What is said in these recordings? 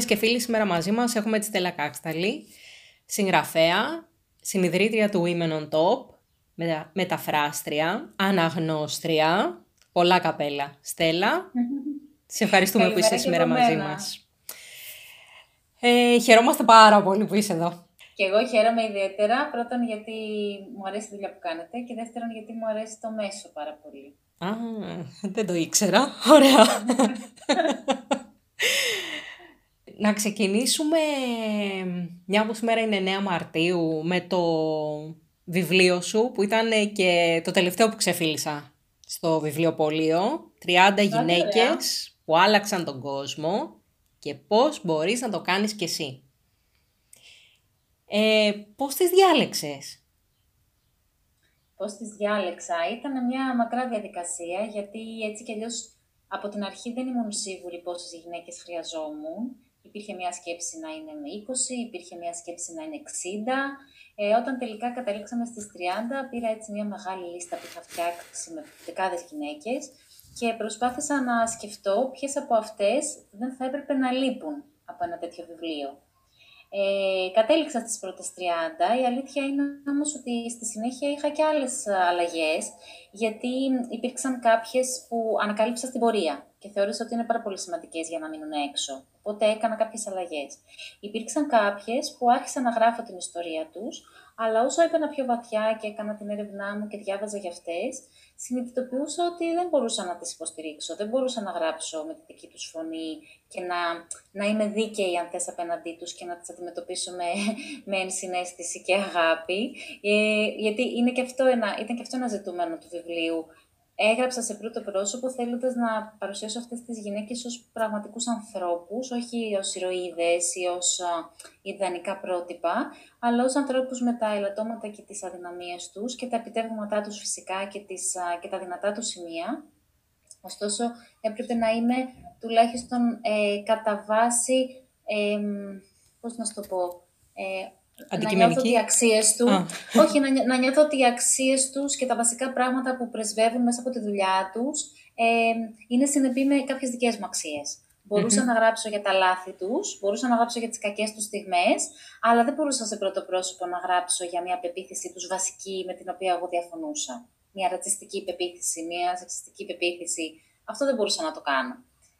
Φίλες και φίλοι, σήμερα μαζί μας έχουμε τη Στέλλα Κάξταλη, συγγραφέα, συνειδρήτρια του Women on Top, μεταφράστρια, αναγνώστρια, πολλά καπέλα. Στέλλα, σε ευχαριστούμε που είσαι σήμερα μαζί μας. Ε, χαιρόμαστε πάρα πολύ που είσαι εδώ. Και εγώ χαίρομαι ιδιαίτερα, πρώτον γιατί μου αρέσει η δουλειά που κάνετε και δεύτερον γιατί μου αρέσει το μέσο πάρα πολύ. Α, δεν το ήξερα. Ωραία. να ξεκινήσουμε, μια που σήμερα είναι 9 Μαρτίου, με το βιβλίο σου, που ήταν και το τελευταίο που ξεφίλησα στο βιβλιοπωλείο. 30 γυναίκες που άλλαξαν τον κόσμο και πώς μπορείς να το κάνεις κι εσύ. Ε, πώς τις διάλεξες; Πώς τις διάλεξα; Ήταν μια μακρά διαδικασία, γιατί έτσι κι αλλιώς από την αρχή δεν ήμουν σίγουρη πόσες γυναίκες χρειαζόμουν. Υπήρχε μια σκέψη να είναι με 20, υπήρχε μια σκέψη να είναι 60. Ε, όταν τελικά καταλήξαμε στις 30, πήρα έτσι μια μεγάλη λίστα που είχα φτιάξει με δεκάδες γυναίκες και προσπάθησα να σκεφτώ ποιες από αυτές δεν θα έπρεπε να λείπουν από ένα τέτοιο βιβλίο. Ε, κατέληξα στις πρώτες 30. Η αλήθεια είναι όμως ότι στη συνέχεια είχα και άλλες αλλαγές, γιατί υπήρξαν κάποιες που ανακάλυψα στην πορεία και θεώρησα ότι είναι πάρα πολύ σημαντικές για να μείνουν έξω. Οπότε έκανα κάποιες αλλαγές. Υπήρξαν κάποιες που άρχισα να γράφω την ιστορία τους, αλλά όσο έπαινα πιο βαθιά και έκανα την έρευνά μου και διάβαζα για αυτές, συνειδητοποιούσα ότι δεν μπορούσα να τις υποστηρίξω, δεν μπορούσα να γράψω με τη δική τους φωνή και να, να είμαι δίκαιη αν θες απέναντί τους και να τις αντιμετωπίσω με, με ενσυναίσθηση και αγάπη. Ε, γιατί είναι και αυτό ένα, ήταν και αυτό ένα ζητούμενο του βιβλίου έγραψα σε πρώτο πρόσωπο θέλοντας να παρουσιάσω αυτές τις γυναίκες ως πραγματικούς ανθρώπους, όχι ως ηρωίδες ή ως ιδανικά πρότυπα, αλλά ως ανθρώπους με τα ελαττώματα και τις αδυναμίες τους και τα επιτεύγματά τους φυσικά και, τις, και τα δυνατά τους σημεία. Ωστόσο, έπρεπε να είμαι τουλάχιστον ε, κατά βάση, ε, πώς να σου το πω, ε, να νιώθω ότι οι αξίες του, όχι, να, να νιώθω ότι οι αξίες τους και τα βασικά πράγματα που πρεσβεύουν μέσα από τη δουλειά τους ε, είναι συνεπή με κάποιες δικές μου αξίες. Μπορούσα να γράψω για τα λάθη τους, μπορούσα να γράψω για τις κακές τους στιγμές, αλλά δεν μπορούσα σε πρώτο πρόσωπο να γράψω για μια πεποίθηση τους βασική με την οποία εγώ διαφωνούσα. Μια ρατσιστική πεποίθηση, μια σεξιστική πεποίθηση. Αυτό δεν μπορούσα να το κάνω.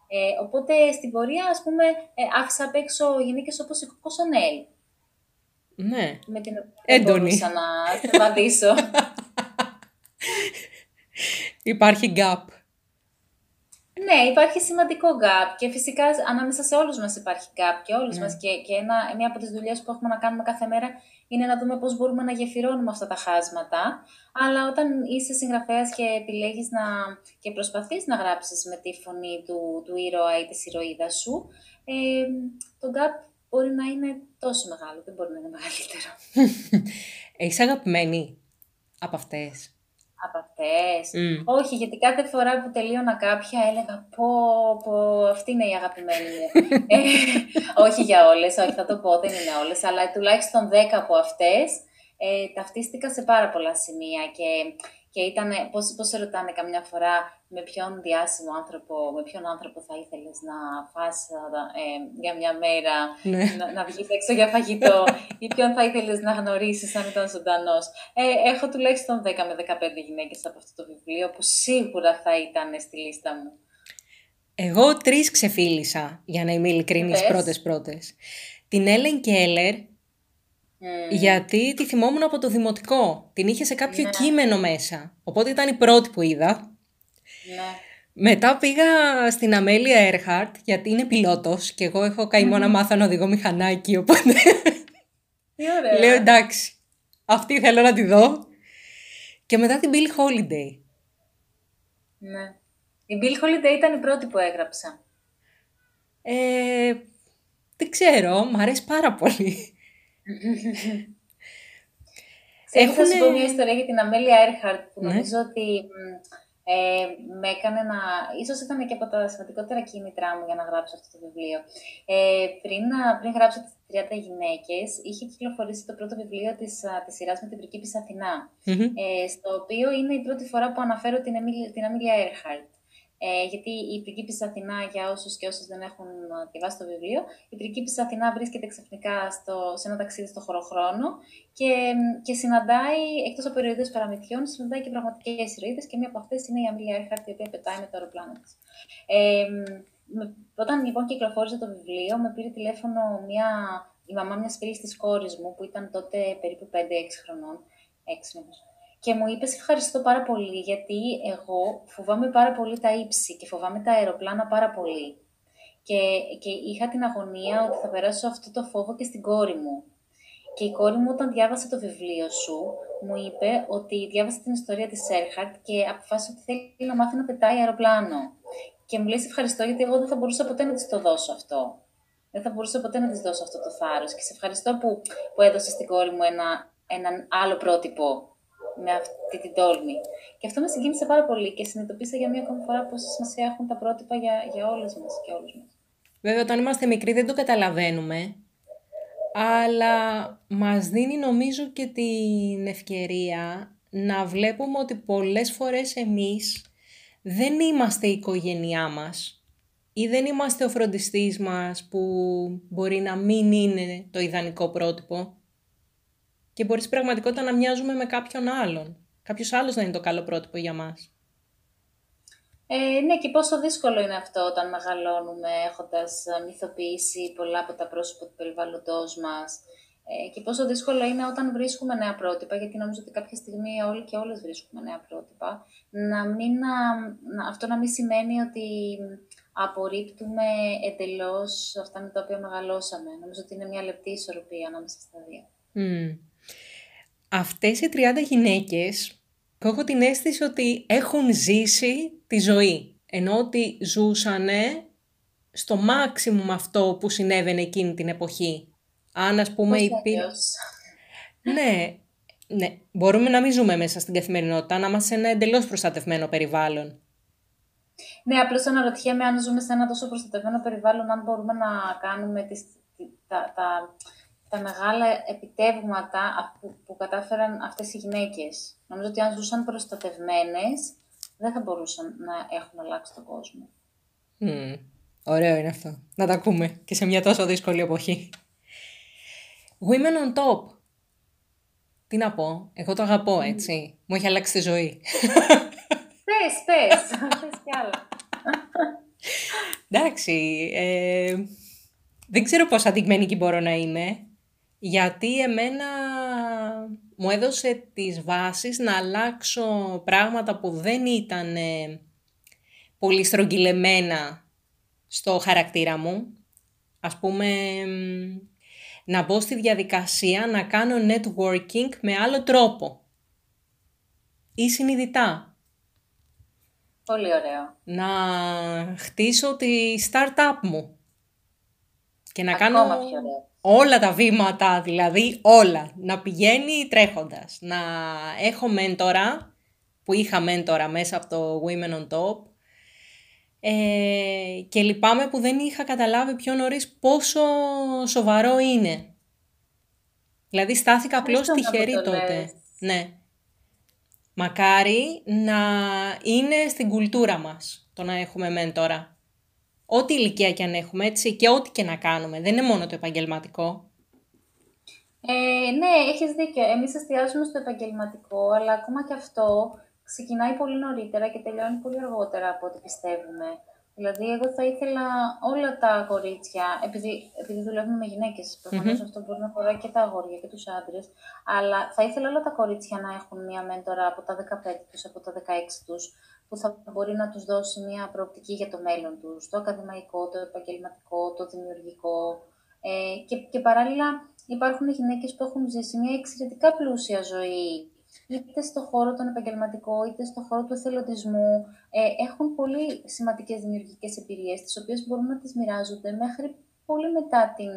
Ε, οπότε στην πορεία, ας πούμε, ε, άφησα απ' έξω γυναίκες όπως η Κοκοσανέλ, ναι. Με την οποία μπορούσα να απαντήσω. Υπάρχει gap. Ναι, υπάρχει σημαντικό gap και φυσικά ανάμεσα σε όλους μας υπάρχει gap και όλους ναι. μας και, και ένα, μια από τις δουλειές που έχουμε να κάνουμε κάθε μέρα είναι να δούμε πώς μπορούμε να γεφυρώνουμε αυτά τα χάσματα. Αλλά όταν είσαι συγγραφέας και επιλέγεις να, και προσπαθείς να γράψεις με τη φωνή του, του ήρωα ή της ηρωίδας σου, ε, το gap μπορεί να είναι τόσο μεγάλο, δεν μπορεί να είναι μεγαλύτερο. Έχεις αγαπημένη από αυτές; Από αυτές. Όχι, γιατί κάθε φορά που τελείωνα κάποια έλεγα πω, πω, αυτή είναι η αγαπημένη μου. ε, όχι για όλες, όχι θα το πω, δεν είναι όλες, αλλά τουλάχιστον 10 από αυτές ε, ταυτίστηκα σε πάρα πολλά σημεία και και ήταν, πώς, πώς σε ρωτάνε καμιά φορά με ποιον διάσημο άνθρωπο, με ποιον άνθρωπο θα ήθελες να φας ε, για μια μέρα, ναι. να, να βγεις έξω για φαγητό ή ποιον θα ήθελες να γνωρίσεις αν ήταν ζωντανός. Ε, έχω τουλάχιστον 10 με 15 γυναίκες από αυτό το βιβλίο που σίγουρα θα ήταν στη λίστα μου. Εγώ τρεις ξεφίλησα, για να είμαι ειλικρινής, πρώτες-πρώτες. Την Έλεν Κέλλερ, γιατί τη θυμόμουν από το δημοτικό. Την είχε σε κάποιο ναι. κείμενο μέσα. Οπότε ήταν η πρώτη που είδα. Ναι. Μετά πήγα στην Αμέλια Έρχαρτ, γιατί είναι πιλότος και εγώ έχω καημό να μάθω να οδηγώ μηχανάκι, οπότε... Λέω εντάξει, αυτή θέλω να τη δω. Και μετά την Bill Holiday. Ναι. Η Bill Holiday ήταν η πρώτη που έγραψα. Ε, δεν ξέρω, μου αρέσει πάρα πολύ. Έχουν... Θα σου πω μια ιστορία για την Αμέλια Έρχαρτ που ναι. νομίζω ότι ε, με έκανε να... Ίσως ήταν και από τα σημαντικότερα κίνητρά μου για να γράψω αυτό το βιβλίο. Ε, πριν, πριν γράψω τις 30 γυναίκες, είχε κυκλοφορήσει το πρώτο βιβλίο της, της σειράς με την πριγκίπισσα Αθηνά, ε, στο οποίο είναι η πρώτη φορά που αναφέρω την, Αμίλια, την Αμίλια Έρχαρτ. Ε, γιατί η πριγκίπισσα Αθηνά, για όσους και όσους δεν έχουν διαβάσει το βιβλίο, η πριγκίπισσα Αθηνά βρίσκεται ξαφνικά στο, σε ένα ταξίδι στο χωροχρόνο και, και συναντάει, εκτός από ηρωίδες παραμυθιών, συναντάει και πραγματικές ηρωίδες και μία από αυτές είναι η Αμίλια Έρχαρτ, η οποία πετάει με το αεροπλάνο της. Ε, όταν λοιπόν κυκλοφόρησε το βιβλίο, με πήρε τηλέφωνο μια, η μαμά μιας φίλης της κόρης μου, που ήταν τότε περίπου 5-6 χρονών, 6 και μου είπες: Ευχαριστώ πάρα πολύ, γιατί εγώ φοβάμαι πάρα πολύ τα ύψη και φοβάμαι τα αεροπλάνα πάρα πολύ. Και, και είχα την αγωνία ότι θα περάσω αυτό το φόβο και στην κόρη μου. Και η κόρη μου, όταν διάβασε το βιβλίο σου, μου είπε ότι διάβασε την ιστορία της Έρχαρτ και αποφάσισε ότι θέλει να μάθει να πετάει αεροπλάνο. Και μου λέει: ευχαριστώ, γιατί εγώ δεν θα μπορούσα ποτέ να της το δώσω αυτό. Δεν θα μπορούσα ποτέ να της δώσω αυτό το θάρρος. Και σε ευχαριστώ που, που έδωσες στην κόρη μου ένα, έναν άλλο πρότυπο με αυτή την τόλμη. Και αυτό με συγκίνησε πάρα πολύ και συνειδητοποίησα για μία ακόμη φορά πόση σημασία έχουν τα πρότυπα για, για όλες μας και όλους μας. Βέβαια, όταν είμαστε μικροί δεν το καταλαβαίνουμε, αλλά μας δίνει νομίζω και την ευκαιρία να βλέπουμε ότι πολλές φορές εμείς δεν είμαστε η οικογένειά μας ή δεν είμαστε ο φροντιστής μας που μπορεί να μην είναι το ιδανικό πρότυπο και μπορείς στην πραγματικότητα να μοιάζουμε με κάποιον άλλον. Κάποιος άλλος να είναι το καλό πρότυπο για μας. Ε, ναι, και πόσο δύσκολο είναι αυτό όταν μεγαλώνουμε έχοντας μυθοποιήσει πολλά από τα πρόσωπα του περιβάλλοντό μας. Ε, και πόσο δύσκολο είναι όταν βρίσκουμε νέα πρότυπα, γιατί νομίζω ότι κάποια στιγμή όλοι και όλες βρίσκουμε νέα πρότυπα, να μην, να, αυτό να μην σημαίνει ότι απορρίπτουμε εντελώς αυτά με τα οποία μεγαλώσαμε. Νομίζω ότι είναι μια λεπτή ισορροπία ανάμεσα στα δύο. Mm αυτές οι 30 γυναίκες έχω την αίσθηση ότι έχουν ζήσει τη ζωή. Ενώ ότι ζούσανε στο μάξιμουμ αυτό που συνέβαινε εκείνη την εποχή. Αν ας πούμε υπήρχε... Ναι, ναι, μπορούμε να μην ζούμε μέσα στην καθημερινότητα, να είμαστε σε ένα εντελώς προστατευμένο περιβάλλον. Ναι, απλώς αναρωτιέμαι αν ζούμε σε ένα τόσο προστατευμένο περιβάλλον, αν μπορούμε να κάνουμε τις, τα, τα, τα μεγάλα επιτεύγματα που, που κατάφεραν αυτές οι γυναίκες. Νομίζω ότι αν ζούσαν προστατευμένες, δεν θα μπορούσαν να έχουν αλλάξει τον κόσμο. Mm, ωραίο είναι αυτό. Να τα ακούμε και σε μια τόσο δύσκολη εποχή. Women on top. Τι να πω, εγώ το αγαπώ, έτσι. Μου έχει αλλάξει τη ζωή. Πες, πες, πες κι άλλα. Εντάξει, ε, δεν ξέρω πόσο αντικειμενική μπορώ να είμαι γιατί εμένα μου έδωσε τις βάσεις να αλλάξω πράγματα που δεν ήταν πολύ στρογγυλεμένα στο χαρακτήρα μου. Ας πούμε, να μπω στη διαδικασία να κάνω networking με άλλο τρόπο. Ή συνειδητά. Πολύ ωραίο. Να χτίσω τη startup μου. Και να Ακόμα κάνω... πιο ωραίο όλα τα βήματα, δηλαδή όλα, να πηγαίνει τρέχοντας. Να έχω μέντορα, που είχα μέντορα μέσα από το Women on Top, ε, και λυπάμαι που δεν είχα καταλάβει πιο νωρίς πόσο σοβαρό είναι. Δηλαδή στάθηκα απλώς τυχερή τότε. Ναι. Μακάρι να είναι στην κουλτούρα μας το να έχουμε μέντορα. Ό,τι ηλικία και αν έχουμε, έτσι, και ό,τι και να κάνουμε. Δεν είναι μόνο το επαγγελματικό. Ε, ναι, έχεις δίκιο. Εμείς εστιάζουμε στο επαγγελματικό, αλλά ακόμα και αυτό ξεκινάει πολύ νωρίτερα και τελειώνει πολύ αργότερα από ό,τι πιστεύουμε. Δηλαδή, εγώ θα ήθελα όλα τα κορίτσια, επειδή, επειδή δουλεύουμε με γυναίκες, προφανώς mm-hmm. αυτό μπορεί να αφορά και τα αγόρια και τους άντρες, αλλά θα ήθελα όλα τα κορίτσια να έχουν μία μέντορα από τα 15 τους, από τα 16 τους, που θα μπορεί να τους δώσει μια προοπτική για το μέλλον τους, το ακαδημαϊκό, το επαγγελματικό, το δημιουργικό. Ε, και, και παράλληλα υπάρχουν γυναίκες που έχουν ζήσει μια εξαιρετικά πλούσια ζωή, είτε στο χώρο τον επαγγελματικό, είτε στο χώρο του εθελοντισμού. Ε, έχουν πολύ σημαντικές δημιουργικές εμπειρίες, τις οποίες μπορούν να τις μοιράζονται μέχρι πολύ μετά την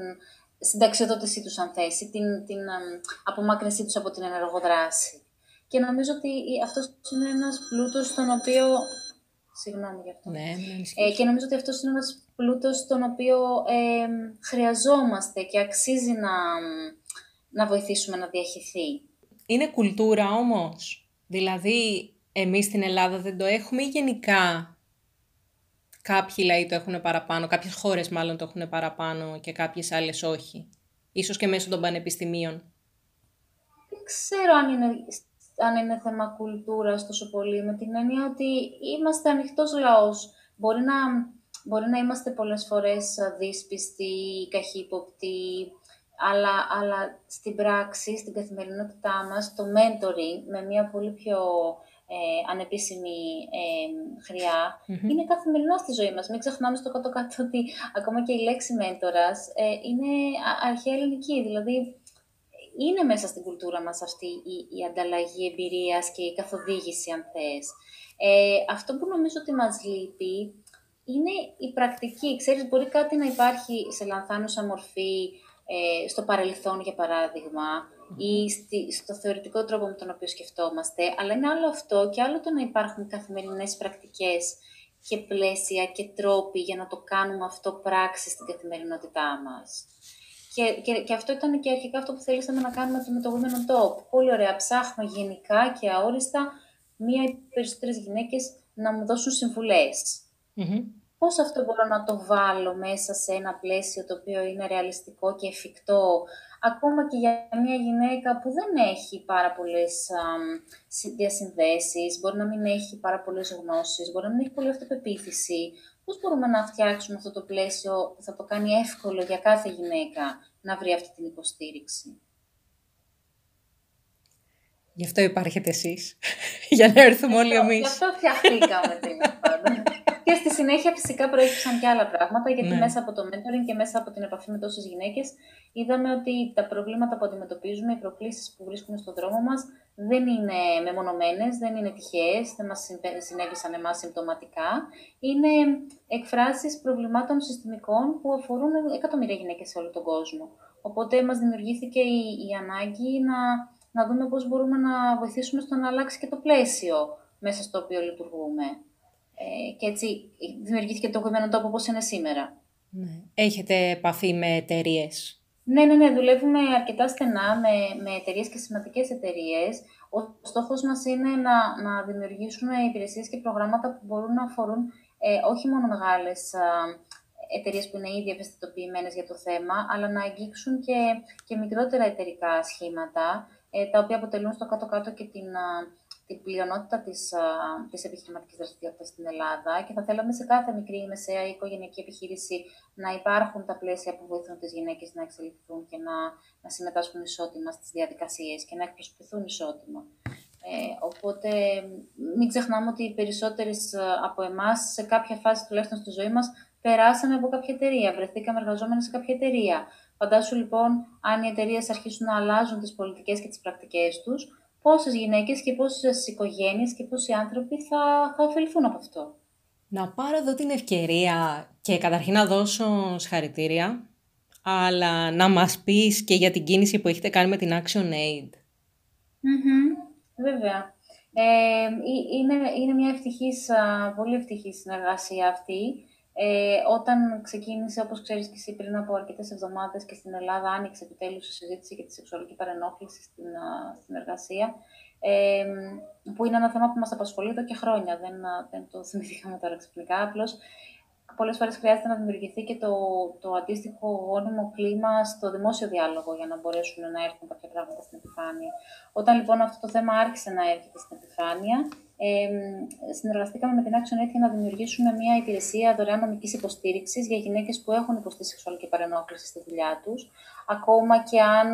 συνταξιοδότησή τους, αν θέσει, την, την απομάκρυνσή τους από την ενεργοδράση. Και νομίζω ότι αυτός είναι ένας πλούτος τον οποίο... Συγγνώμη γι' αυτό. Ναι, ε, και νομίζω ότι αυτός είναι ένας πλούτος τον οποίο ε, χρειαζόμαστε και αξίζει να, να βοηθήσουμε να διαχυθεί. Είναι κουλτούρα όμως; Δηλαδή, εμείς στην Ελλάδα δεν το έχουμε ή γενικά κάποιοι λαοί το έχουν παραπάνω, κάποιες χώρες μάλλον το έχουν παραπάνω και κάποιες άλλες όχι; Ίσως και μέσω των πανεπιστημίων. Δεν ξέρω αν είναι, αν είναι θέμα κουλτούρας τόσο πολύ, με την έννοια ότι είμαστε ανοιχτός λαός. Μπορεί να, μπορεί να είμαστε πολλές φορές δύσπιστοι, καχύποπτοι, αλλά, αλλά στην πράξη, στην καθημερινότητά μας, το mentoring με μια πολύ πιο ε, ανεπίσημη ε, χρειά, είναι καθημερινό στη ζωή μας. Μην ξεχνάμε στο κάτω-κάτω ότι ακόμα και η λέξη μέντορας ε, είναι αρχαία ελληνική, δηλαδή είναι μέσα στην κουλτούρα μας αυτή η, η ανταλλαγή εμπειρίας και η καθοδήγηση, αν θες. Ε, αυτό που νομίζω ότι μας λείπει είναι η πρακτική. Ξέρεις, μπορεί κάτι να υπάρχει σε λανθάνουσα μορφή, ε, στο παρελθόν, για παράδειγμα, ή στη, στο θεωρητικό τρόπο με τον οποίο σκεφτόμαστε, αλλά είναι άλλο αυτό και άλλο το να υπάρχουν καθημερινές πρακτικές και πλαίσια και τρόποι για να το κάνουμε αυτό πράξη στην καθημερινότητά μας. Και, και, και αυτό ήταν και αρχικά αυτό που θέλησαμε να κάνουμε με το Women on Top. Πολύ ωραία, ψάχνω γενικά και αόριστα μία ή περισσότερες γυναίκες να μου δώσουν πώς αυτό μπορώ να το βάλω μέσα σε ένα πλαίσιο το οποίο είναι ρεαλιστικό και εφικτό, ακόμα και για μια γυναίκα που δεν έχει πάρα πολλές διασυνδέσεις, μπορεί να μην έχει πάρα πολλές γνώσεις, μπορεί να μην έχει πολλή αυτοπεποίθηση. Πώς μπορούμε να φτιάξουμε αυτό το πλαίσιο που θα το κάνει εύκολο για κάθε γυναίκα να βρει αυτή την υποστήριξη; Γι' αυτό υπάρχετε εσείς, για να έρθουμε όλοι εμείς. Γι' αυτό φτιαχτήκαμε τέλος πάντων. Και στη συνέχεια φυσικά προέκυψαν και άλλα πράγματα, γιατί ναι. μέσα από το mentoring και μέσα από την επαφή με τόσες γυναίκες είδαμε ότι τα προβλήματα που αντιμετωπίζουμε, οι προκλήσεις που βρίσκουμε στον δρόμο μας δεν είναι μεμονωμένες, δεν είναι τυχαίες, δεν μας συνέβησαν εμάς συμπτωματικά. Είναι εκφράσεις προβλημάτων συστημικών που αφορούν εκατομμύρια γυναίκες σε όλο τον κόσμο. Οπότε μας δημιουργήθηκε η, η ανάγκη να, να δούμε πώς μπορούμε να βοηθήσουμε στο να αλλάξει και το πλαίσιο μέσα στο οποίο λειτουργούμε. Ε, και έτσι δημιουργήθηκε το κομμένο τόπο όπως είναι σήμερα. Ναι. Έχετε επαφή με εταιρείες; Ναι, ναι, ναι. Δουλεύουμε αρκετά στενά με, με εταιρείες και σημαντικές εταιρείες. Ο στόχος μας είναι να, να δημιουργήσουμε υπηρεσίες και προγράμματα που μπορούν να αφορούν ε, όχι μόνο μεγάλες εταιρείες που είναι ήδη ευαισθητοποιημένες για το θέμα, αλλά να αγγίξουν και, και μικρότερα εταιρικά σχήματα, ε, τα οποία αποτελούν στο κάτω-κάτω και την, την πλειονότητα της, της επιχειρηματικής δραστηριότητας στην Ελλάδα και θα θέλαμε σε κάθε μικρή ή μεσαία ή οικογενειακή επιχείρηση να υπάρχουν τα πλαίσια που βοηθούν τις γυναίκες να εξελιχθούν και να, να συμμετάσχουν ισότιμα στις διαδικασίες και να εκπροσωπηθούν ισότιμα. Ε, οπότε μην ξεχνάμε ότι οι περισσότερες από εμάς σε κάποια φάση τουλάχιστον στη ζωή μας περάσαμε από κάποια εταιρεία, βρεθήκαμε εργαζόμενοι σε κάποια εταιρεία. Φαντάσου λοιπόν αν οι εταιρείες αρχίσουν να αλλάζουν τις πολιτικές και τις πρακτικές τους, πόσες γυναίκες και πόσες οικογένειες και πόσοι άνθρωποι θα, θα ωφεληθούν από αυτό. Να πάρω εδώ την ευκαιρία και καταρχήν να δώσω συγχαρητήρια, αλλά να μας πεις και για την κίνηση που έχετε κάνει με την Action Aid. βέβαια. Ε, είναι, είναι μια ευτυχής, πολύ ευτυχής συνεργασία αυτή. Ε, όταν ξεκίνησε, όπως ξέρεις και εσύ, πριν από αρκετές εβδομάδες και στην Ελλάδα άνοιξε επιτέλους η συζήτηση για τη σεξουαλική παρενόχληση στην, στην εργασία, ε, που είναι ένα θέμα που μας απασχολεί εδώ και χρόνια, δεν, δεν το θυμηθήκαμε τώρα ξυπνικά, απλώς πολλές φορές χρειάζεται να δημιουργηθεί και το, το αντίστοιχο γόνιμο κλίμα στο δημόσιο διάλογο για να μπορέσουν να έρθουν κάποια πράγματα στην επιφάνεια. Όταν λοιπόν αυτό το θέμα άρχισε να έρχεται στην επιφάνεια, ε, συνεργαστήκαμε με την Action Aid για να δημιουργήσουμε μια υπηρεσία δωρεάν νομικής υποστήριξης για γυναίκες που έχουν υποστεί σεξουαλική παρενόχληση στη δουλειά τους, ακόμα και αν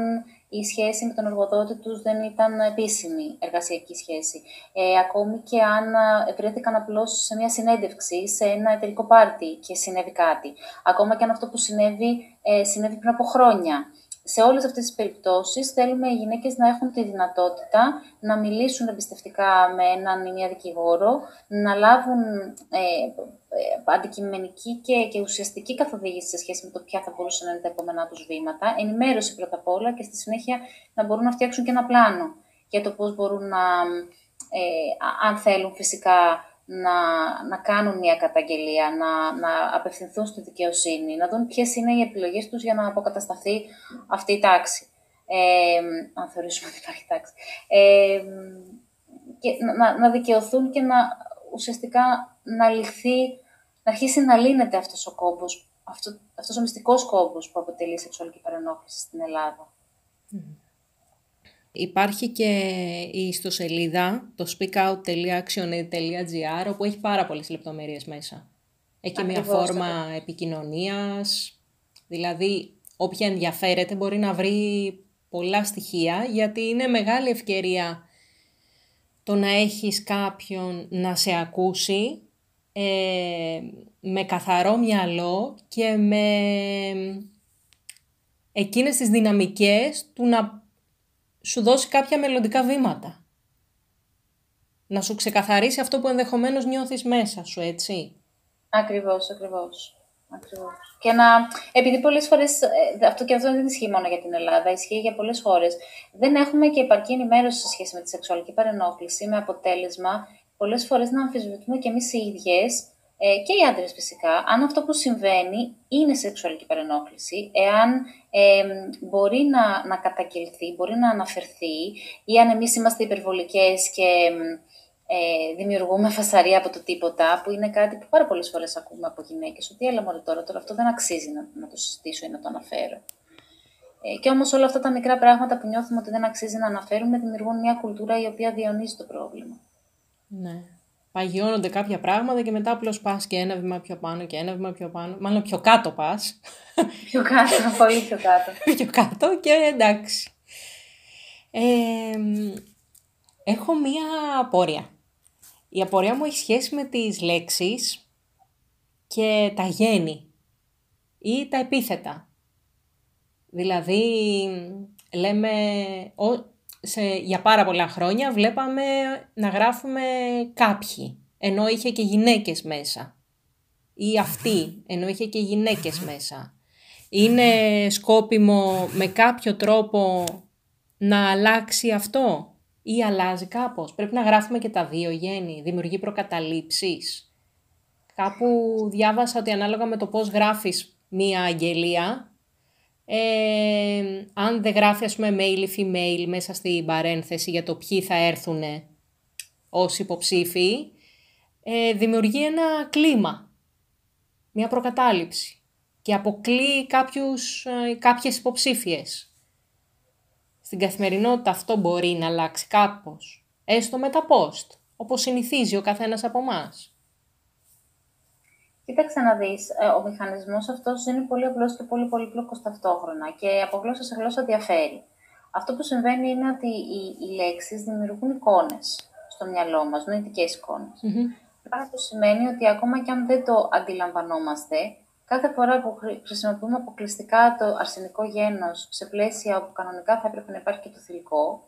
η σχέση με τον εργοδότη τους δεν ήταν επίσημη εργασιακή σχέση. Ε, ακόμη και αν ε, βρέθηκαν απλώς σε μια συνέντευξη, σε ένα εταιρικό πάρτι και συνέβη κάτι. Ακόμα και αν αυτό που συνέβη, ε, συνέβη πριν από χρόνια σε όλες αυτές τις περιπτώσεις θέλουμε οι γυναίκες να έχουν τη δυνατότητα να μιλήσουν εμπιστευτικά με έναν ή μια δικηγόρο, να λάβουν ε, ε, αντικειμενική και, και ουσιαστική καθοδήγηση σε σχέση με το ποια θα μπορούσαν να είναι τα επόμενά τους βήματα, ενημέρωση πρώτα απ' όλα και στη συνέχεια να μπορούν να φτιάξουν και ένα πλάνο για το πώς μπορούν να, ε, αν θέλουν φυσικά, να, να κάνουν μια καταγγελία, να, να απευθυνθούν στη δικαιοσύνη, να δουν ποιες είναι οι επιλογές τους για να αποκατασταθεί αυτή η τάξη. Ε, αν θεωρήσουμε ότι υπάρχει τάξη. Ε, και να, να δικαιωθούν και να ουσιαστικά να λυθεί, να αρχίσει να λύνεται αυτός ο κόμπος, αυτό, αυτός ο μυστικός κόμπος που αποτελεί η σεξουαλική παρενόχληση στην Ελλάδα. Υπάρχει και η ιστοσελίδα, το speakout.action.gr, όπου έχει πάρα πολλές λεπτομέρειες μέσα. Έχει μια φόρμα επικοινωνίας, δηλαδή όποια ενδιαφέρεται μπορεί να βρει πολλά στοιχεία, γιατί είναι μεγάλη ευκαιρία το να έχεις κάποιον να σε ακούσει ε, με καθαρό μυαλό και με εκείνες τις δυναμικές του να σου δώσει κάποια μελλοντικά βήματα. Να σου ξεκαθαρίσει αυτό που ενδεχομένως νιώθεις μέσα σου, έτσι. Ακριβώς, ακριβώς. Ακριβώς. Και να, επειδή πολλές φορές, ε, αυτό και αυτό δεν ισχύει μόνο για την Ελλάδα, ισχύει για πολλές χώρες, δεν έχουμε και επαρκή ενημέρωση σε σχέση με τη σεξουαλική παρενόχληση, με αποτέλεσμα πολλές φορές να αμφισβητούμε και εμείς οι ίδιες, ε, και οι άντρες φυσικά, αν αυτό που συμβαίνει είναι σεξουαλική παρενόχληση, εάν ε, μπορεί να, να καταγγελθεί, μπορεί να αναφερθεί, ή αν εμείς είμαστε υπερβολικές και ε, δημιουργούμε φασαρία από το τίποτα, που είναι κάτι που πάρα πολλές φορές ακούμε από γυναίκες, ότι έλα μόνο τώρα, τώρα αυτό δεν αξίζει να, να το συζητήσω ή να το αναφέρω. Ε, και όμως όλα αυτά τα μικρά πράγματα που νιώθουμε ότι δεν αξίζει να αναφέρουμε, δημιουργούν μια κουλτούρα η οποία διονύζει το πρόβλημα. Ναι. Παγιώνονται κάποια πράγματα και μετά απλώς πας και ένα βήμα πιο πάνω και ένα βήμα πιο πάνω. Μάλλον πιο κάτω πας. πιο κάτω, πολύ πιο κάτω. πιο κάτω και εντάξει. Ε, έχω μία απορία. Η απορία μου έχει σχέση με τις λέξεις και τα γέννη ή τα επίθετα. Δηλαδή, λέμε, σε, για πάρα πολλά χρόνια βλέπαμε να γράφουμε κάποιοι, ενώ είχε και γυναίκες μέσα. Ή αυτή, ενώ είχε και γυναίκες μέσα. Είναι σκόπιμο με κάποιο τρόπο να αλλάξει αυτό ή αλλάζει κάπως; Πρέπει να γράφουμε και τα δύο γέννη, δημιουργεί προκαταλήψεις. Κάπου διάβασα ότι ανάλογα με το πώς γράφεις μία αγγελία, ε, αν δεν γράφει ας πούμε male ή female μέσα στην παρένθεση για το ποιοι θα έρθουν ως υποψήφοι, ε, δημιουργεί ένα κλίμα, μία προκατάληψη και αποκλεί κάποιους, ε, κάποιες υποψήφιες. Στην καθημερινότητα αυτό μπορεί να αλλάξει κάπως, έστω με τα post, όπως συνηθίζει ο καθένας από εμάς. Κοίταξε να δεις, ε, ο μηχανισμός αυτός είναι πολύ απλός και πολύ πολύπλοκος ταυτόχρονα και από γλώσσα σε γλώσσα διαφέρει. Αυτό που συμβαίνει είναι ότι οι, οι λέξεις δημιουργούν εικόνες στο μυαλό μας, νοητικές εικόνες. Πράγμα που σημαίνει ότι ακόμα και αν δεν το αντιλαμβανόμαστε, Κάθε φορά που χρησιμοποιούμε αποκλειστικά το αρσενικό γένος σε πλαίσια όπου κανονικά θα έπρεπε να υπάρχει και το θηλυκό,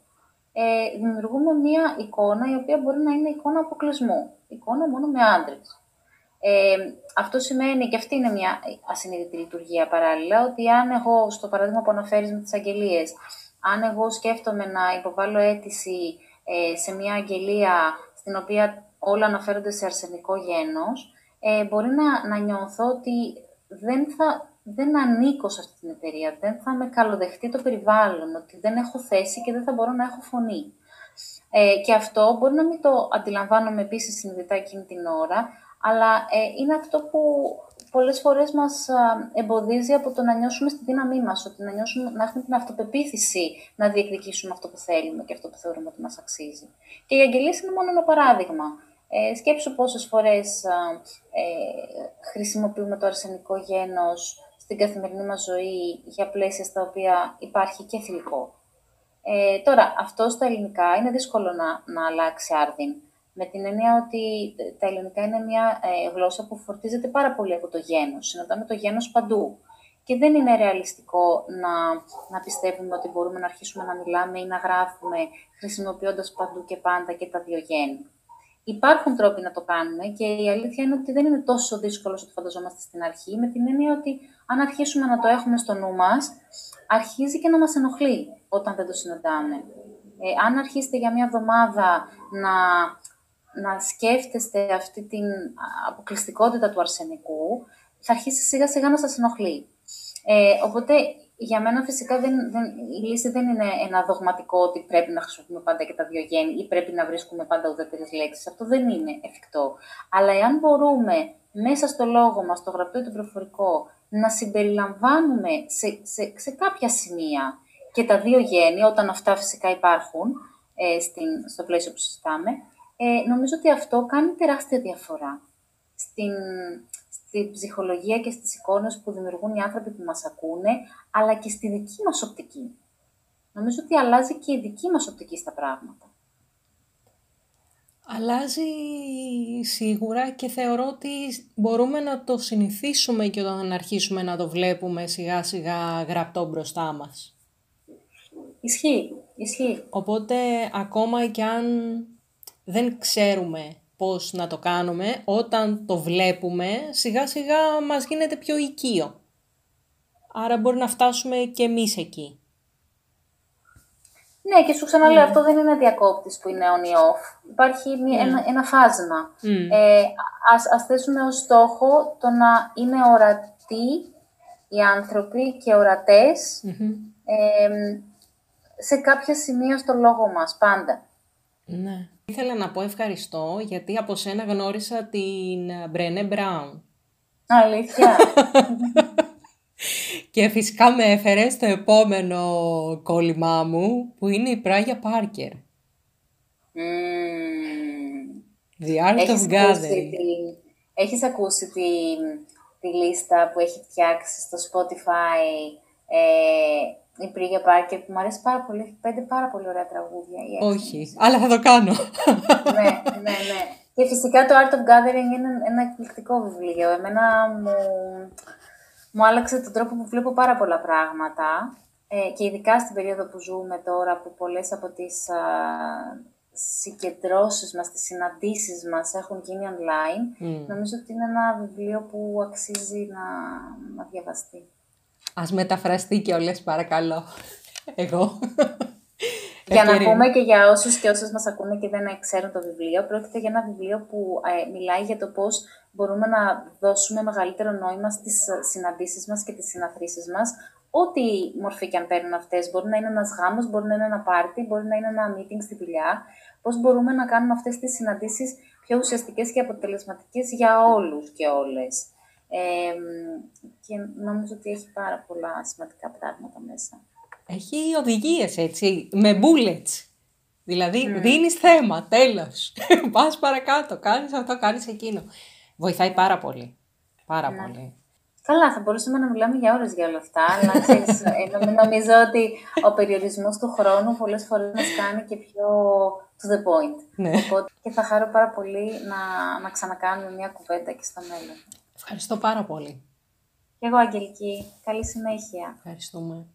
ε, δημιουργούμε μία εικόνα η οποία μπορεί να είναι εικόνα αποκλεισμού. Εικόνα μόνο με άντρες. Ε, αυτό σημαίνει, και αυτή είναι μια ασυνείδητη λειτουργία παράλληλα, ότι αν εγώ, στο παράδειγμα που αναφέρεις με τις αγγελίες, αν εγώ σκέφτομαι να υποβάλω αίτηση ε, σε μια αγγελία στην οποία όλα αναφέρονται σε αρσενικό γένος, ε, μπορεί να, να νιώθω ότι δεν, θα, δεν ανήκω σε αυτή την εταιρεία, δεν θα με καλοδεχτεί το περιβάλλον, ότι δεν έχω θέση και δεν θα μπορώ να έχω φωνή. Ε, και αυτό μπορεί να μην το αντιλαμβάνομαι επίσης συνειδητά εκείνη την ώρα, αλλά ε, είναι αυτό που πολλές φορές μας εμποδίζει από το να νιώσουμε στη δύναμή μας, ότι να, νιώσουμε, να έχουμε την αυτοπεποίθηση να διεκδικήσουμε αυτό που θέλουμε και αυτό που θεωρούμε ότι μας αξίζει. Και η αγγελίες είναι μόνο ένα παράδειγμα. Ε, σκέψου πόσες φορές ε, χρησιμοποιούμε το αρσενικό γένος στην καθημερινή μας ζωή για πλαίσια στα οποία υπάρχει και θηλυκό. Ε, τώρα, αυτό στα ελληνικά είναι δύσκολο να, να αλλάξει άρδιν. Με την έννοια ότι τα ελληνικά είναι μια ε, γλώσσα που φορτίζεται πάρα πολύ από το γένος. Συναντάμε το γένος παντού. Και δεν είναι ρεαλιστικό να, να πιστεύουμε ότι μπορούμε να αρχίσουμε να μιλάμε ή να γράφουμε χρησιμοποιώντας παντού και πάντα και τα δύο γέννη. Υπάρχουν τρόποι να το κάνουμε και η αλήθεια είναι ότι δεν είναι τόσο δύσκολο όσο το φανταζόμαστε στην αρχή, με την έννοια ότι αν αρχίσουμε να το έχουμε στο νου μας, αρχίζει και να μας ενοχλεί όταν δεν το συναντάμε. Ε, αν αρχίσετε για μια εβδομάδα να, να σκέφτεστε αυτή την αποκλειστικότητα του αρσενικού, θα αρχίσει σιγά σιγά να σας ενοχλεί. Ε, οπότε για μένα φυσικά δεν, δεν, η λύση δεν είναι ένα δογματικό ότι πρέπει να χρησιμοποιούμε πάντα και τα δύο γέννη ή πρέπει να βρίσκουμε πάντα ουδέτερες λέξεις. Αυτό δεν είναι εφικτό. Αλλά εάν μπορούμε μέσα στο λόγο μας, το γραπτό ή το προφορικό, να συμπεριλαμβάνουμε σε, σε, σε κάποια σημεία και τα δύο γέννη, όταν αυτά φυσικά υπάρχουν ε, στην, στο πλαίσιο που συζητάμε, ε, νομίζω ότι αυτό κάνει τεράστια διαφορά στην, στη ψυχολογία και στις εικόνες που δημιουργούν οι άνθρωποι που μας ακούνε, αλλά και στη δική μας οπτική. Νομίζω ότι αλλάζει και η δική μας οπτική στα πράγματα. Αλλάζει σίγουρα και θεωρώ ότι μπορούμε να το συνηθίσουμε και όταν αρχίσουμε να το βλέπουμε σιγά σιγά γραπτό μπροστά μας. Ισχύει, ισχύει. Οπότε ακόμα και αν δεν ξέρουμε πώς να το κάνουμε, όταν το βλέπουμε σιγά σιγά μας γίνεται πιο οικείο. Άρα μπορεί να φτάσουμε και εμείς εκεί. Ναι, και σου ξαναλέω, ναι. αυτό δεν είναι διακόπτης που είναι on ή off. Υπάρχει ναι. ένα, ένα φάσμα. Ε, ας, ας θέσουμε ως στόχο το να είναι ορατοί οι άνθρωποι και ορατες σε κάποια σημεία στο λόγο μας, πάντα. Ναι. Ήθελα να πω ευχαριστώ, γιατί από σένα γνώρισα την Μπρένε Μπράουν. Αλήθεια. Και φυσικά με έφερε στο επόμενο κόλλημά μου, που είναι η Πράγια Πάρκερ. The Art έχεις of Gathering. Έχεις ακούσει τη, τη λίστα που έχει φτιάξει στο Spotify ε, η Πρίγια Πάρκερ που μου αρέσει πάρα πολύ. Έχει πέντε πάρα πολύ ωραία τραγούδια. Όχι, αλλά θα το κάνω. ναι, ναι, ναι. Και φυσικά το Art of Gathering είναι ένα εκπληκτικό βιβλίο. Εμένα μου, μου άλλαξε τον τρόπο που βλέπω πάρα πολλά πράγματα ε, και ειδικά στην περίοδο που ζούμε τώρα που πολλές από τις α, συγκεντρώσεις μας, τις συναντήσεις μας έχουν γίνει online, νομίζω ότι είναι ένα βιβλίο που αξίζει να, να διαβαστεί. Ας μεταφραστεί και όλες παρακαλώ. Εγώ. Για να πούμε και για όσους και όσες μας ακούνε και δεν ξέρουν το βιβλίο, πρόκειται για ένα βιβλίο που ε, μιλάει για το πώς μπορούμε να δώσουμε μεγαλύτερο νόημα στις συναντήσεις μας και τις συναθρήσεις μας, ό,τι μορφή και αν παίρνουν αυτές. Μπορεί να είναι ένας γάμος, μπορεί να είναι ένα πάρτι, μπορεί να είναι ένα meeting στη δουλειά. Πώς μπορούμε να κάνουμε αυτές τις συναντήσεις πιο ουσιαστικές και αποτελεσματικές για όλους και όλες. Ε, και νομίζω ότι έχει πάρα πολλά σημαντικά πράγματα μέσα. Έχει οδηγίες, έτσι, με bullets. Δηλαδή, mm. δίνεις θέμα, τέλος. Πας παρακάτω, κάνεις αυτό, κάνεις εκείνο. Βοηθάει πάρα πολύ. Πάρα ναι. πολύ. Καλά, θα μπορούσαμε να μιλάμε για ώρες για όλα αυτά, αλλά ξέρεις, ε, νομίζω ότι ο περιορισμός του χρόνου πολλές φορές μας κάνει και πιο to the point. Ναι. Οπότε και θα χαρώ πάρα πολύ να, να ξανακάνουμε μια κουβέντα και στο μέλλον. Ευχαριστώ πάρα πολύ. Και εγώ, Αγγελική. Καλή συνέχεια. Ευχαριστούμε.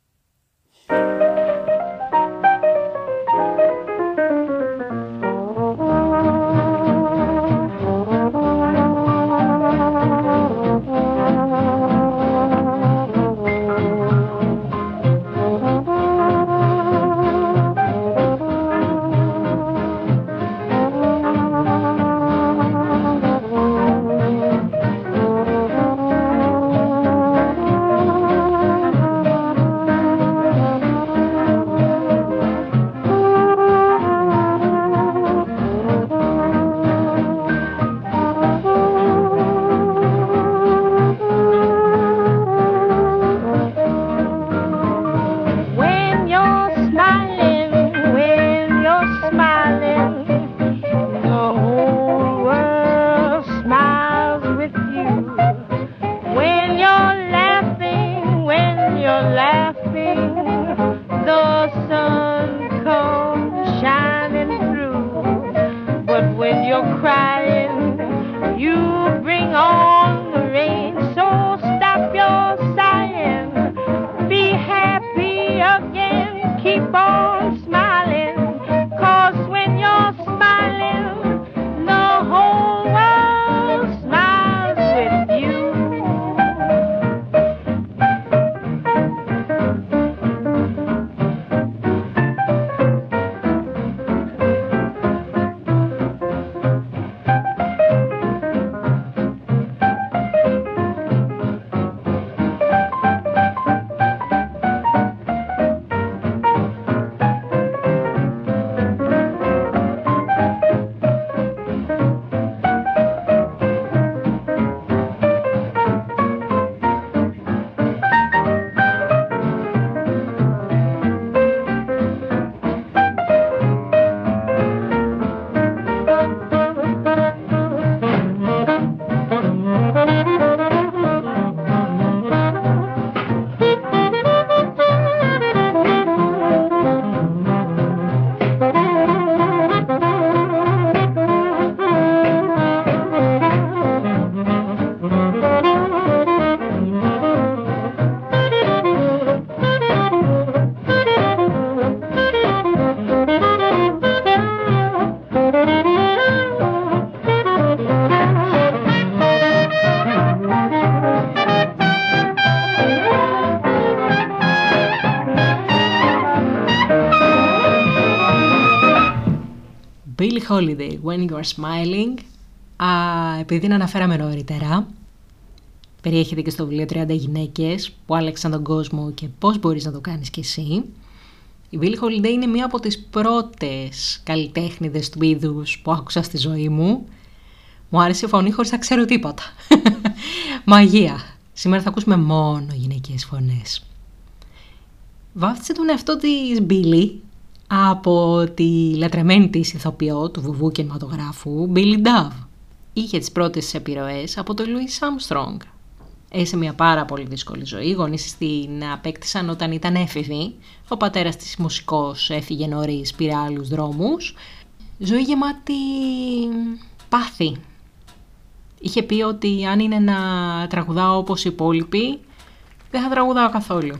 Holiday, When You Are Smiling. Α, επειδή την αναφέραμε νωρίτερα, περιέχεται και στο βιβλίο 30 γυναίκες που άλλαξαν τον κόσμο και πώς μπορείς να το κάνεις κι εσύ. Η Billie Holiday είναι μία από τις πρώτες καλλιτέχνηδες του είδους που άκουσα στη ζωή μου. Μου άρεσε η φωνή χωρίς να ξέρω τίποτα. Μαγεία. Σήμερα θα ακούσουμε μόνο γυναικείες φωνές. Βάφτισε τον εαυτό της Billie από τη λατρεμένη της ηθοποιό του βουβού κινηματογράφου Billy Dove. Είχε τις πρώτες επιρροές από τον Louis Armstrong. Έσε μια πάρα πολύ δύσκολη ζωή. Οι γονείς την απέκτησαν όταν ήταν έφηβη. Ο πατέρας της μουσικός έφυγε νωρίς, πήρε άλλους δρόμους. Ζωή γεμάτη πάθη. Είχε πει ότι αν είναι να τραγουδάω όπως οι υπόλοιποι, δεν θα τραγουδάω καθόλου.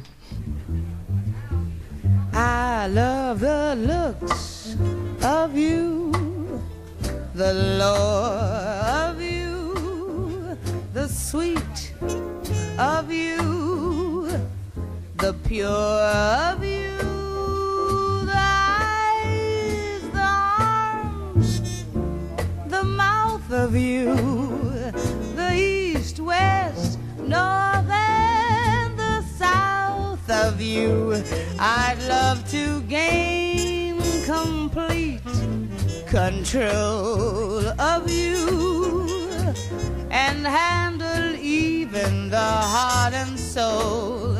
I love the looks of you, the lure of you, the sweet of you, the pure of you, the eyes, the arms, the mouth of you, the east, west, north, of you. I'd love to gain complete control of you and handle even the heart and soul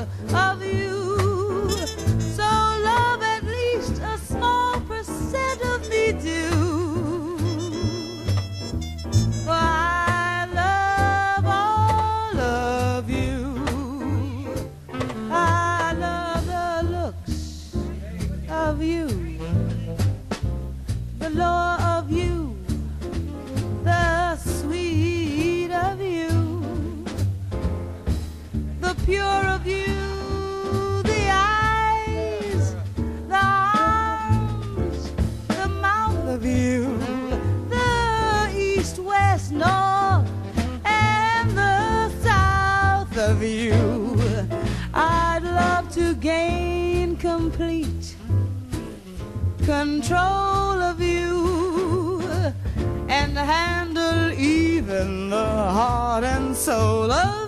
control of you and handle even the heart and soul of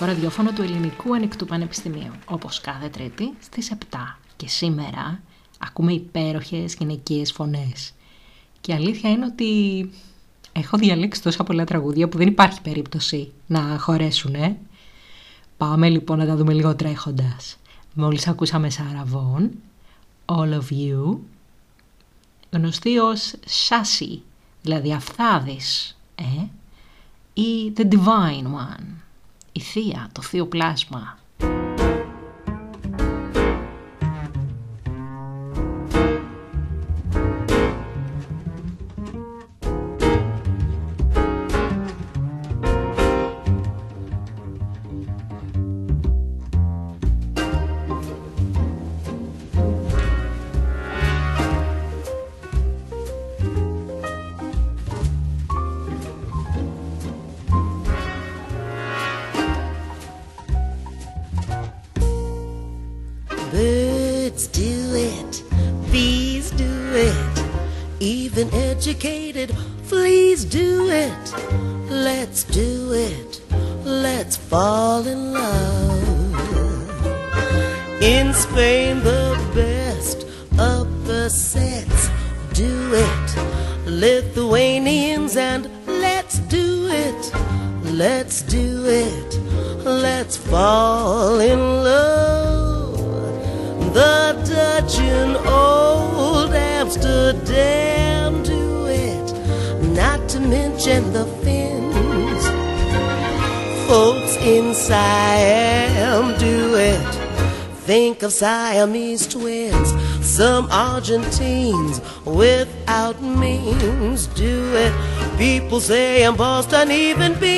you. We're bringing up. διαδικτυακό ραδιόφωνο του Ελληνικού Ανοιχτού Πανεπιστημίου, όπως κάθε Τρίτη στις 7. Και σήμερα ακούμε υπέροχες γυναικείες φωνές. Και αλήθεια είναι ότι έχω διαλέξει τόσα πολλά τραγούδια που δεν υπάρχει περίπτωση να χωρέσουν. Πάμε λοιπόν να τα δούμε λίγο τρέχοντας. Μόλις ακούσαμε Σαραβόν, All of You, γνωστή ως Σάσι, δηλαδή Αφθάδης, ε; ή The Divine One, η Θεία, το Θείο Πλάσμα. Argentines without means do it. People say I'm Boston, even beans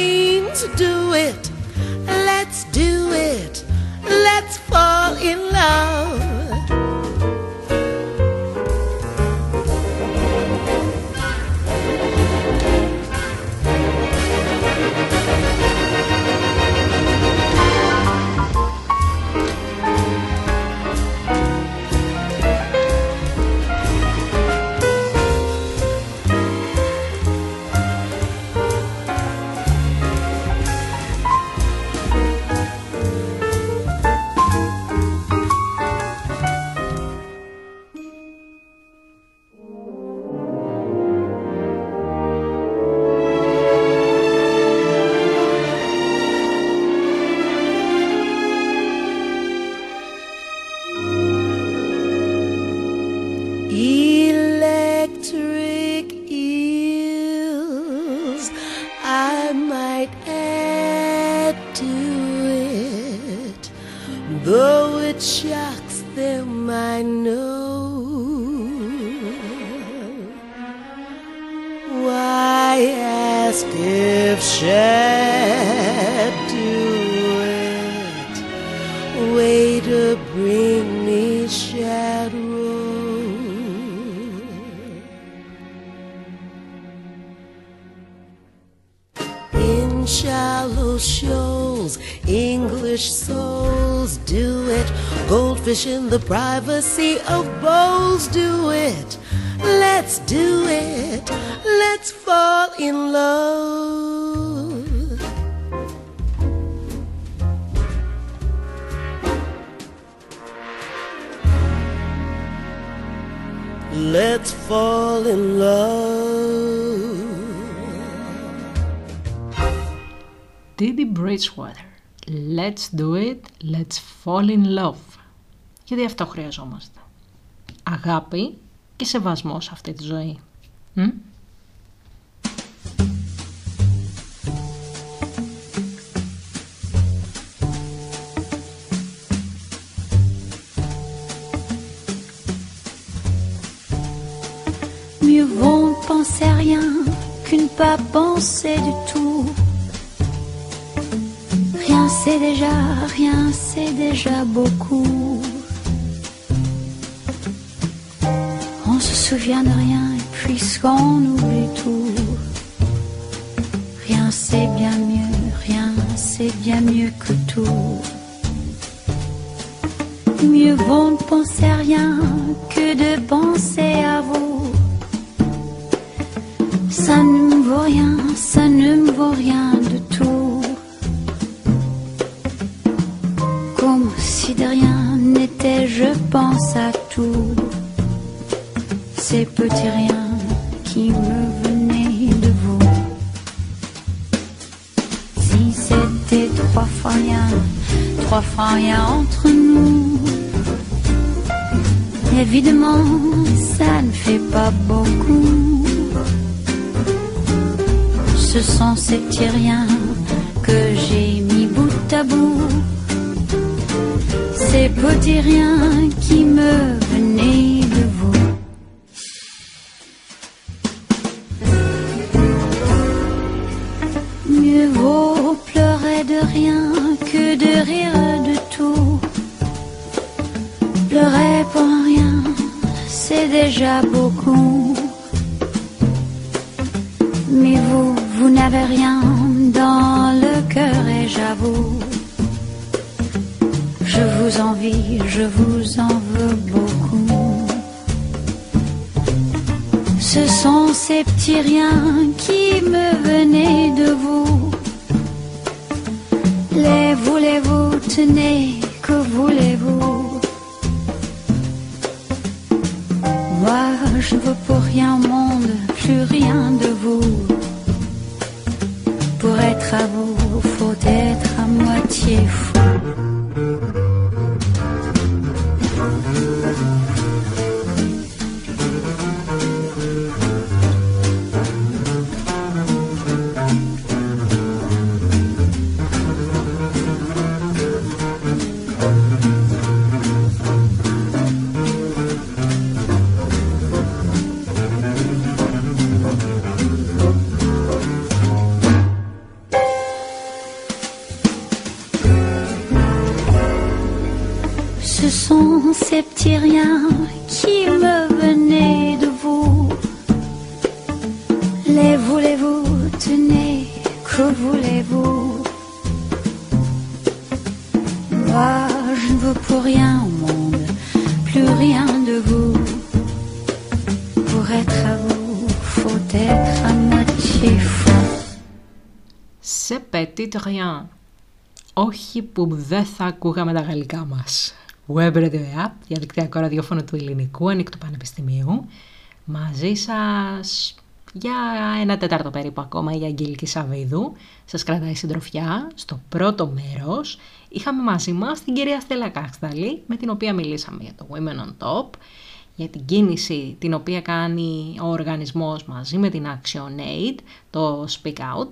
the privacy of bowls do it. Let's do it. Let's fall in love. Let's fall in love. Diddy Bridgewater. Let's do it. Let's fall in love. Γιατί αυτό χρειαζόμαστε. Αγάπη και σεβασμό σε αυτή τη ζωή. Mieux vaut penser à rien qu'une pas penser du tout. Rien c'est déjà, rien c'est déjà beaucoup. souvient de rien et puisqu'on oublie tout, rien c'est bien mieux, rien c'est bien mieux que tout. Mieux vaut ne penser à rien que de penser à vous. Ça ne me vaut rien, ça ne me vaut rien de tout. Comme si de rien n'était, je pense à tout ces petits riens qui me venaient de vous. Si c'était trois fois rien, trois fois rien entre nous, évidemment ça ne fait pas beaucoup. Ce sont ces petits riens que j'ai mis bout à bout. Ces petits riens qui me venaient que de rire de tout. Pleurer pour rien, c'est déjà beaucoup. Mais vous, vous n'avez rien dans le cœur et j'avoue. Je vous envie, je vous en veux beaucoup. Ce sont ces petits riens qui me venaient de vous. Les voulez-vous, tenez, que voulez-vous? Moi, je veux pour rien au monde, plus rien de vous. Pour être à vous, faut être à moitié fou. Σε petit rien. Όχι που δεν θα ακούγαμε τα γαλλικά μας. Web Radio App, διαδικτυακό ραδιόφωνο του Ελληνικού Ανοιχτού Πανεπιστημίου. Μαζί σας για ένα τέταρτο περίπου ακόμα η Αγγέλικη Σαββίδου. Σας κρατάει συντροφιά. Στο πρώτο μέρος είχαμε μαζί μας την κυρία Στέλλα Κάξταλη, με την οποία μιλήσαμε για το Women on Top, για την κίνηση την οποία κάνει ο οργανισμός μαζί με την ActionAid, το Speak Out.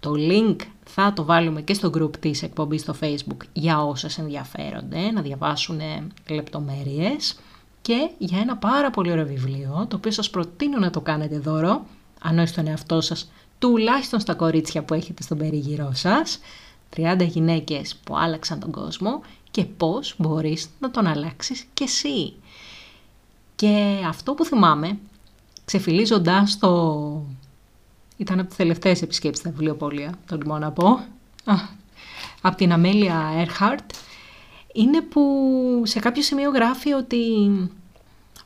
Το link θα το βάλουμε και στο group της εκπομπής στο facebook για όσες ενδιαφέρονται να διαβάσουν λεπτομέρειες και για ένα πάρα πολύ ωραίο βιβλίο το οποίο σας προτείνω να το κάνετε δώρο αν όχι στον εαυτό σας τουλάχιστον στα κορίτσια που έχετε στον περίγυρό σας 30 γυναίκες που άλλαξαν τον κόσμο και πώς μπορείς να τον αλλάξεις κι εσύ. Και αυτό που θυμάμαι, ξεφυλίζοντας το ήταν από τις τελευταίες επισκέψεις στα βιβλιοπόλια, τολμώ να πω, Α, από την Αμέλια Έρχαρτ, είναι που σε κάποιο σημείο γράφει ότι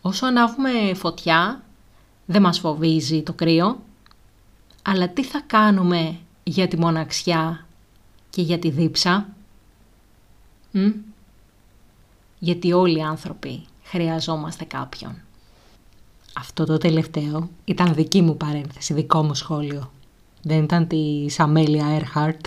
όσο ανάβουμε φωτιά δεν μας φοβίζει το κρύο, αλλά τι θα κάνουμε για τη μοναξιά και για τη δίψα; Μ; Γιατί όλοι οι άνθρωποι χρειαζόμαστε κάποιον. Αυτό το τελευταίο ήταν δική μου παρένθεση, δικό μου σχόλιο. Δεν ήταν της Αμέλια Έρχαρτ.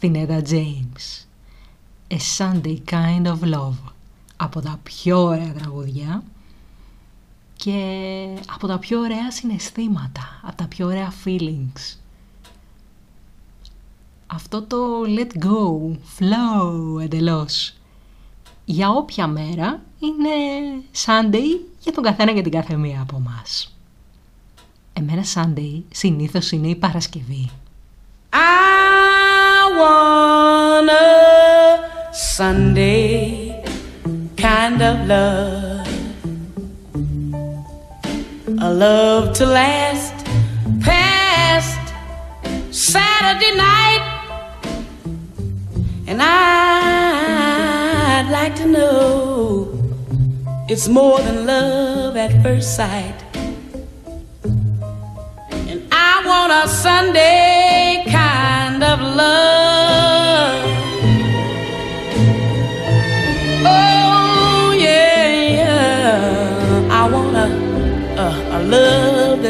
Στην Έδα James. A Sunday Kind of Love. Από τα πιο ωραία τραγουδιά και από τα πιο ωραία συναισθήματα, από τα πιο ωραία feelings. Αυτό το let go, flow εντελώς. Για όποια μέρα είναι Sunday για τον καθένα και την κάθε μία από μας. Εμένα Sunday συνήθως είναι η Παρασκευή. I want a Sunday kind of love. A love to last past Saturday night. And I'd like to know it's more than love at first sight. And I want a Sunday kind of love.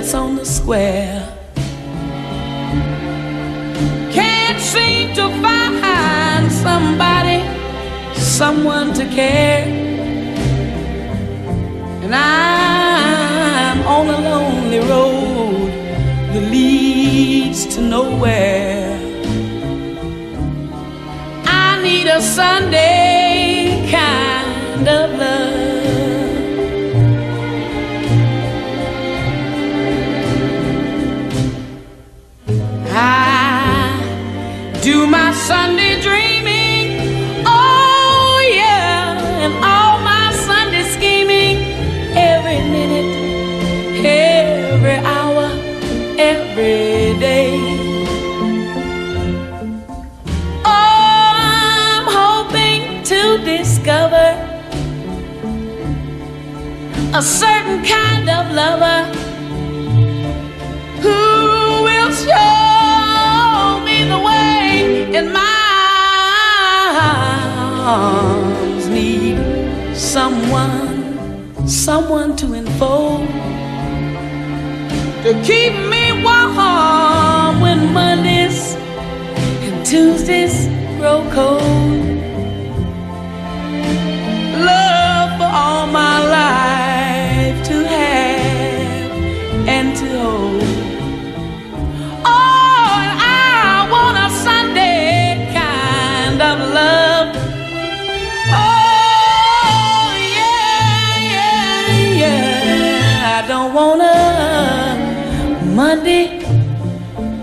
That's on the square. Can't seem to find somebody, someone to care. And I'm on a lonely road that leads to nowhere. I need a Sunday certain kind of lover who will show me the way and my arms. Need someone someone to enfold to keep me warm when Mondays and Tuesdays grow cold and to hold Oh, I want a Sunday kind of love. Oh, yeah, yeah, yeah. I don't want a Monday,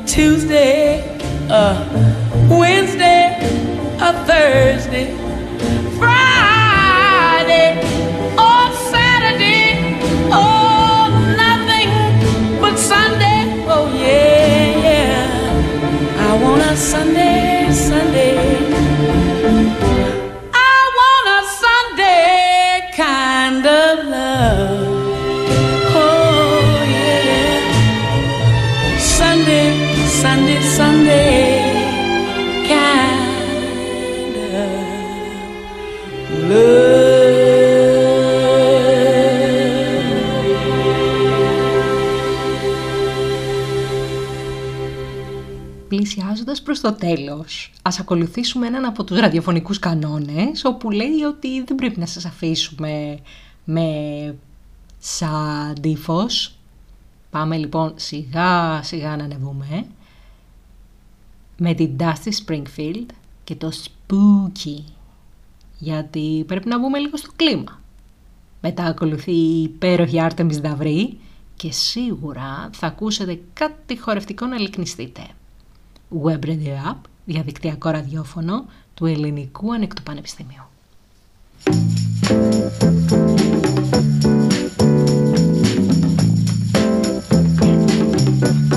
Tuesday, a Wednesday, a Thursday, Πλησιάζοντας προς το τέλος, ας ακολουθήσουμε έναν από τους ραδιοφωνικούς κανόνες, όπου λέει ότι δεν πρέπει να σας αφήσουμε με σαν τύφος. Πάμε λοιπόν σιγά σιγά να ανεβούμε με την Dusty Springfield και το Spooky, γιατί πρέπει να μπούμε λίγο στο κλίμα. Μετά ακολουθεί η υπέροχη Artemis Δαυρή και σίγουρα θα ακούσετε κάτι χορευτικό να λυκνιστείτε. Web Radio App, διαδικτυακό ραδιόφωνο του Ελληνικού Ανεκτού Πανεπιστημίου. In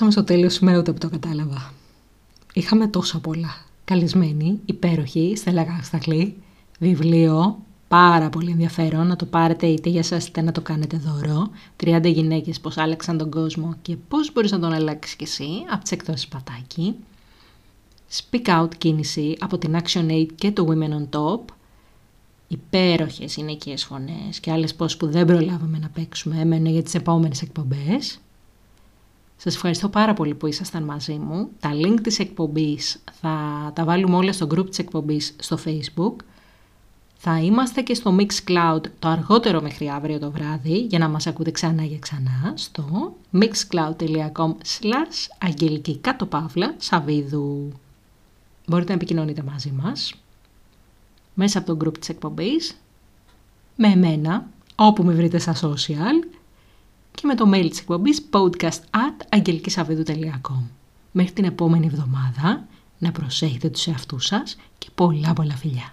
φτάσαμε στο τέλος σήμερα ούτε που το κατάλαβα. Είχαμε τόσα πολλά. Καλεσμένοι, υπέροχοι, Στέλλα Καστακλή, βιβλίο, πάρα πολύ ενδιαφέρον να το πάρετε είτε για σας είτε να το κάνετε δώρο. 30 γυναίκες πώς άλλαξαν τον κόσμο και πώς μπορείς να τον αλλάξεις κι εσύ από τις εκδόσεις Πατάκη. Speak Out κίνηση από την Action Aid και το Women on Top. Υπέροχες γυναικείες φωνές και άλλες πώς που δεν προλάβαμε να παίξουμε έμενε για τις επόμενες εκπομπές. Σας ευχαριστώ πάρα πολύ που ήσασταν μαζί μου. Τα link της εκπομπής θα τα βάλουμε όλα στο group της εκπομπής στο facebook. Θα είμαστε και στο Mixcloud το αργότερο μέχρι αύριο το βράδυ για να μας ακούτε ξανά και ξανά στο mixcloud.com slash αγγελική κάτω παύλα σαβίδου. Μπορείτε να επικοινωνείτε μαζί μας μέσα από το group της εκπομπής με εμένα όπου με βρείτε στα social και με το mail της εκπομπής podcast at αγγελικισαβίδου.com. Μέχρι την επόμενη εβδομάδα να προσέχετε τους εαυτούς σας και πολλά πολλά φιλιά.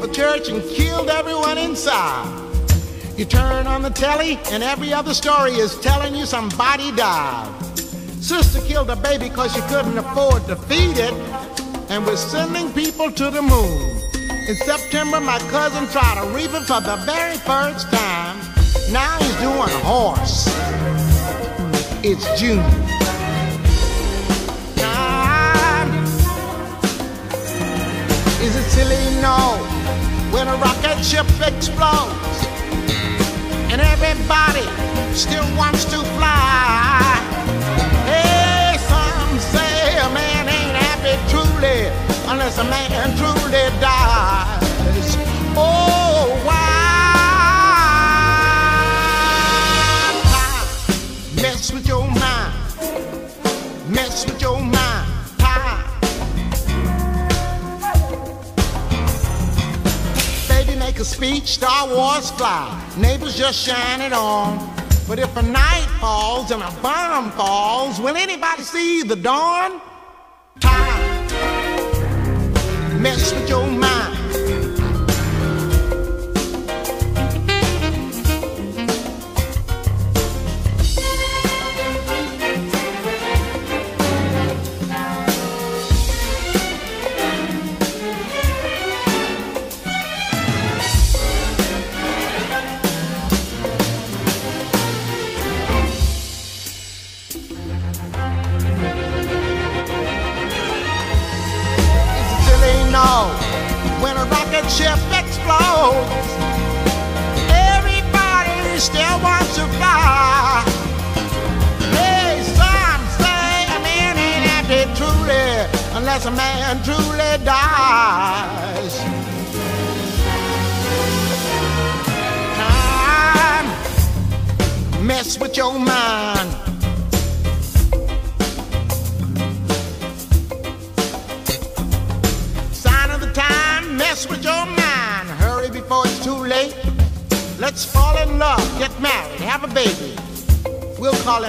The a church and killed everyone inside. You turn on the telly, and every other story is telling you somebody died. Sister killed a baby because she couldn't afford to feed it, and we're sending people to the moon. In September, my cousin tried a reaper for the very first time. Now he's doing a horse. It's June. Rocket ship explodes and everybody still wants to fly. Hey, some say a man ain't happy truly unless a man truly dies. Speech, Star Wars fly. Neighbors just shine it on. But if a night falls and a bomb falls, will anybody see the dawn? Time. Mess with your mind.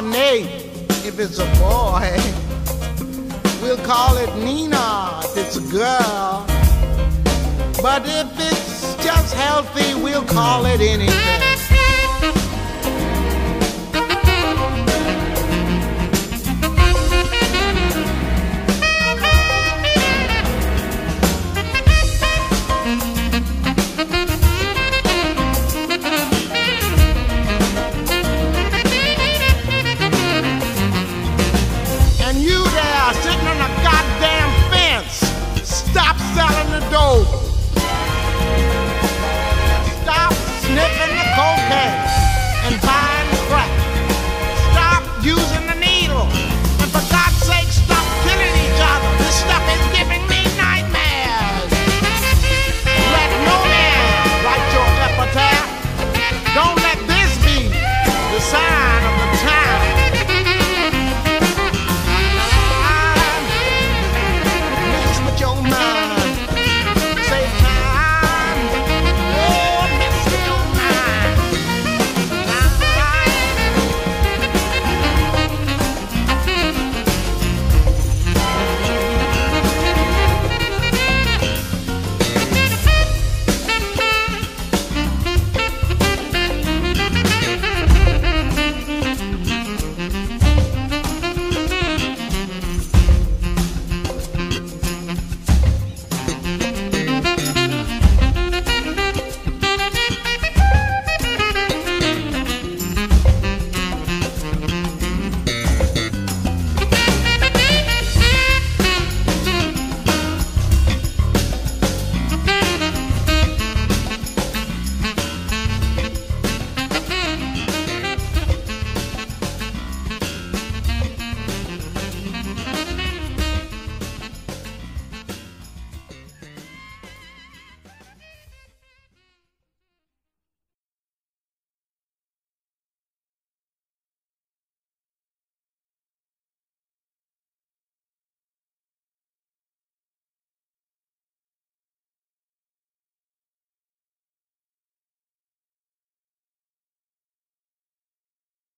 If it's a boy. We'll call it Nina if it's a girl. But if it's just healthy, we'll call it anything.